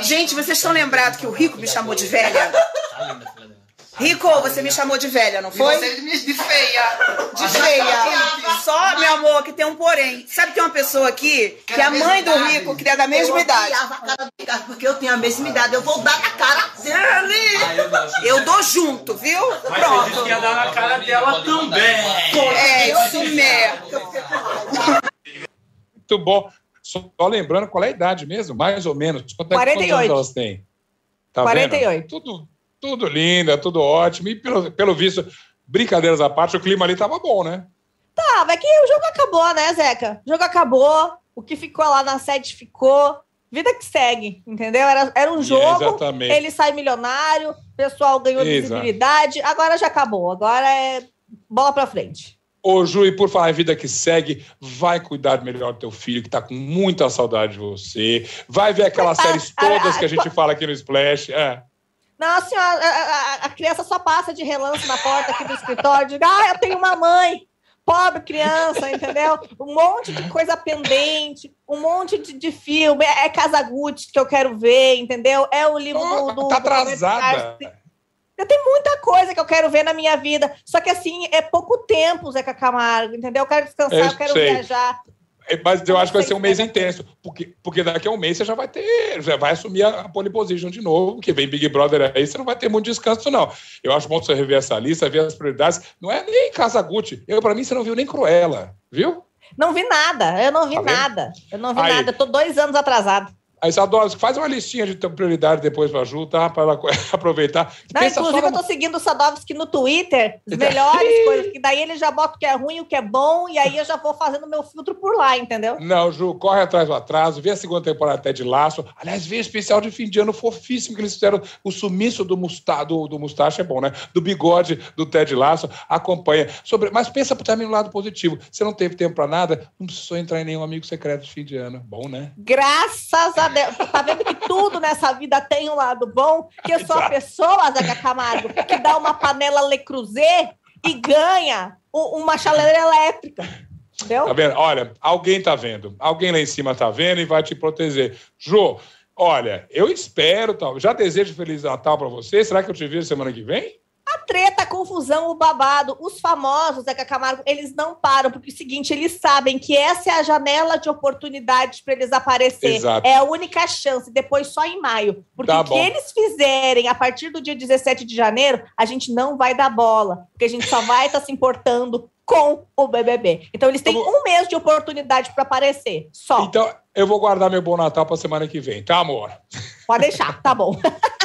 S16: Gente, vocês estão lembrados que o Rico me chamou de velha? Rico, você me chamou de velha, não foi?
S18: E você me de feia.
S16: De feia. Só, meu amor, que tem um porém. Sabe que tem uma pessoa aqui que é a mãe do Rico, que é da mesma idade.
S20: Porque eu tenho a mesma idade, eu vou dar na cara dele.
S16: Eu dou junto, viu?
S19: Mas você disse
S16: Pronto.
S19: que ia dar na cara dela também.
S16: É, isso mesmo.
S1: Muito bom. Só lembrando qual é a idade mesmo, mais ou menos. Quanto é,
S10: 48.
S1: Quantos anos elas têm? Tá
S10: 48.
S1: Vendo? Tudo, tudo linda, tudo ótimo. E pelo, pelo visto, brincadeiras à parte, o clima ali tava bom, né?
S10: Tá, vai que o jogo acabou, né, Zeca? O jogo acabou, o que ficou lá na sede ficou. Vida que segue, entendeu? Era, era um jogo,
S1: Exatamente.
S10: ele sai milionário, o pessoal ganhou
S1: Exato.
S10: visibilidade, agora já acabou, agora é bola pra frente.
S1: Ô, Ju, e por falar em vida que segue, vai cuidar melhor do teu filho, que tá com muita saudade de você. Vai ver aquelas séries todas que a gente fala aqui no Splash. É.
S10: Não, senhora, a, a- a criança só passa de relance na porta aqui do escritório, diga, ah, eu tenho uma mãe. Pobre criança, entendeu? Um monte de coisa pendente, um monte de, de filme. É, é Casa Gucci que eu quero ver, entendeu? É o livro do, do.
S1: Tá
S10: do Roberto
S1: atrasada.
S10: Eu tenho muita coisa que eu quero ver na minha vida. Só que assim, é pouco tempo, Zeca Camargo, entendeu? Eu quero descansar,
S1: Eu
S10: eu quero
S1: sei.
S10: viajar.
S1: É, Mas eu acho que vai ser um mês intenso, porque, porque daqui a um mês você já vai ter, já vai assumir a, a pole position de novo, que vem Big Brother aí, você não vai ter muito descanso, não. Eu acho bom você rever essa lista, ver as prioridades. Não é nem Casa Gucci. Eu, pra mim, você não viu nem Cruella, viu?
S10: Não vi nada, eu não vi
S1: Tá
S10: nada. Eu não vi
S1: Aí.
S10: nada, eu tô dois anos atrasado.
S1: Aí, Sadovski, faz uma listinha de prioridade depois pra Ju, tá? Pra ela aproveitar.
S10: Não, inclusive, eu tô seguindo o Sadovski no Twitter, as
S1: Tá.
S10: melhores coisas, que daí ele já bota o que é ruim, o que é bom, e aí eu já vou fazendo meu filtro por lá, entendeu?
S1: Não, Ju, corre atrás do atraso, vê a segunda temporada até de laço. Aliás, vê o especial de fim de ano fofíssimo que eles fizeram. O sumiço do, musta, do, do mustache é bom, né? Do bigode do Ted Laço. Acompanha. Sobre, mas pensa também no lado positivo. Você não teve tempo pra nada, não precisou entrar em nenhum amigo secreto de fim de ano. Bom, né?
S10: Graças a Tá vendo que tudo nessa vida tem um lado bom? Que eu sou a pessoa, Zeca Camargo, que dá uma panela Le Creuset e ganha uma chaleira elétrica. Entendeu?
S1: Tá vendo? Olha, alguém tá vendo. Alguém lá em cima tá vendo e vai te proteger. Jô, olha, eu espero, tal. já desejo Feliz Natal pra você. Será que eu te vejo semana que vem?
S10: A treta, a confusão, o babado, os famosos, Zeca Camargo, eles não param, porque é o seguinte, eles sabem que essa é a janela de oportunidade para eles aparecer.
S1: Exato.
S10: É a única chance, depois só em maio. Porque
S1: Tá
S10: o que eles fizerem a partir do dia 17 de janeiro, a gente não vai dar bola, porque a gente só vai estar se importando com o BBB. Então eles têm um mês de oportunidade para aparecer, só.
S1: Então, eu vou guardar meu bom Natal pra semana que vem, tá, amor?
S10: Pode deixar, tá bom.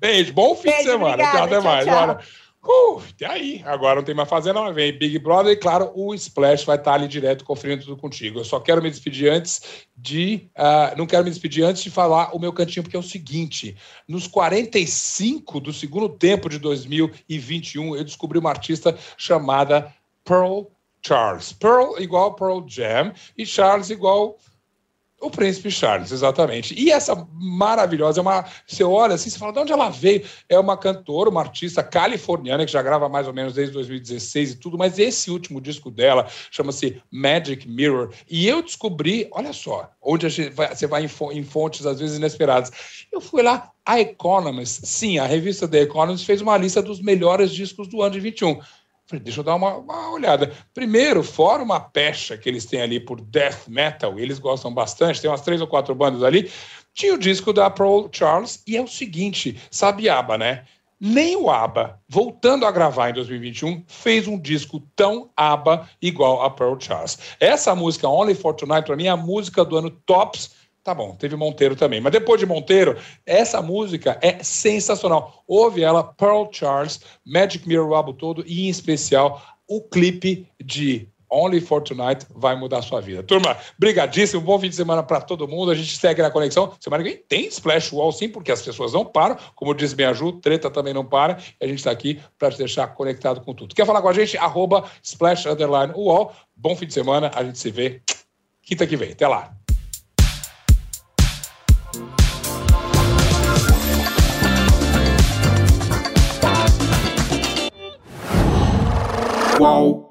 S1: Beijo, bom fim de
S10: Beijo,
S1: semana.
S10: obrigada,
S1: até
S10: tchau,
S1: mais.
S10: tchau.
S1: Olha, uh, até aí. Agora não tem mais fazenda, mas vem Big Brother e, claro, o Splash vai estar ali direto conferindo tudo contigo. Eu só quero me despedir antes de. ah, não quero me despedir antes de falar o meu cantinho, porque é o seguinte: nos 45 do segundo tempo de 2021, eu descobri uma artista chamada Pearl Charles. Pearl igual Pearl Jam e Charles igual o Príncipe Charles, exatamente. E essa maravilhosa, é uma. Você olha assim, você fala, de onde ela veio? É uma cantora, uma artista californiana que já grava mais ou menos desde 2016 e tudo, mas esse último disco dela chama-se Magic Mirror. E eu descobri, olha só, onde vai- você vai em fontes às vezes inesperadas. Eu fui lá, a Economist, sim, a revista The Economist fez uma lista dos melhores discos do ano de 21. Deixa eu dar uma, uma olhada. Primeiro, fora uma pecha que eles têm ali por death metal, eles gostam bastante, tem umas três ou quatro bandas ali, tinha o disco da Pearl Charles, e é o seguinte, sabe ABBA, né? Nem o ABBA, voltando a gravar em 2021, fez um disco tão ABBA igual a Pearl Charles. Essa música, Only for Tonight, para mim, é a música do ano Tops Tá bom, teve Monteiro também. Mas depois de Monteiro, essa música é sensacional. Ouve ela, Pearl Charles, Magic Mirror, o álbum todo, e em especial o clipe de Only for Tonight vai mudar a sua vida. Turma, brigadíssimo, bom fim de semana para todo mundo. A gente segue na conexão. Semana que vem tem Splash Wall sim, porque as pessoas não param. Como diz minha Ju, treta também não para. E a gente está aqui para te deixar conectado com tudo. Quer falar com a gente? Arroba Splash Underline Wall. Bom fim de semana, a gente se vê quinta que vem. Até lá.
S9: Qual?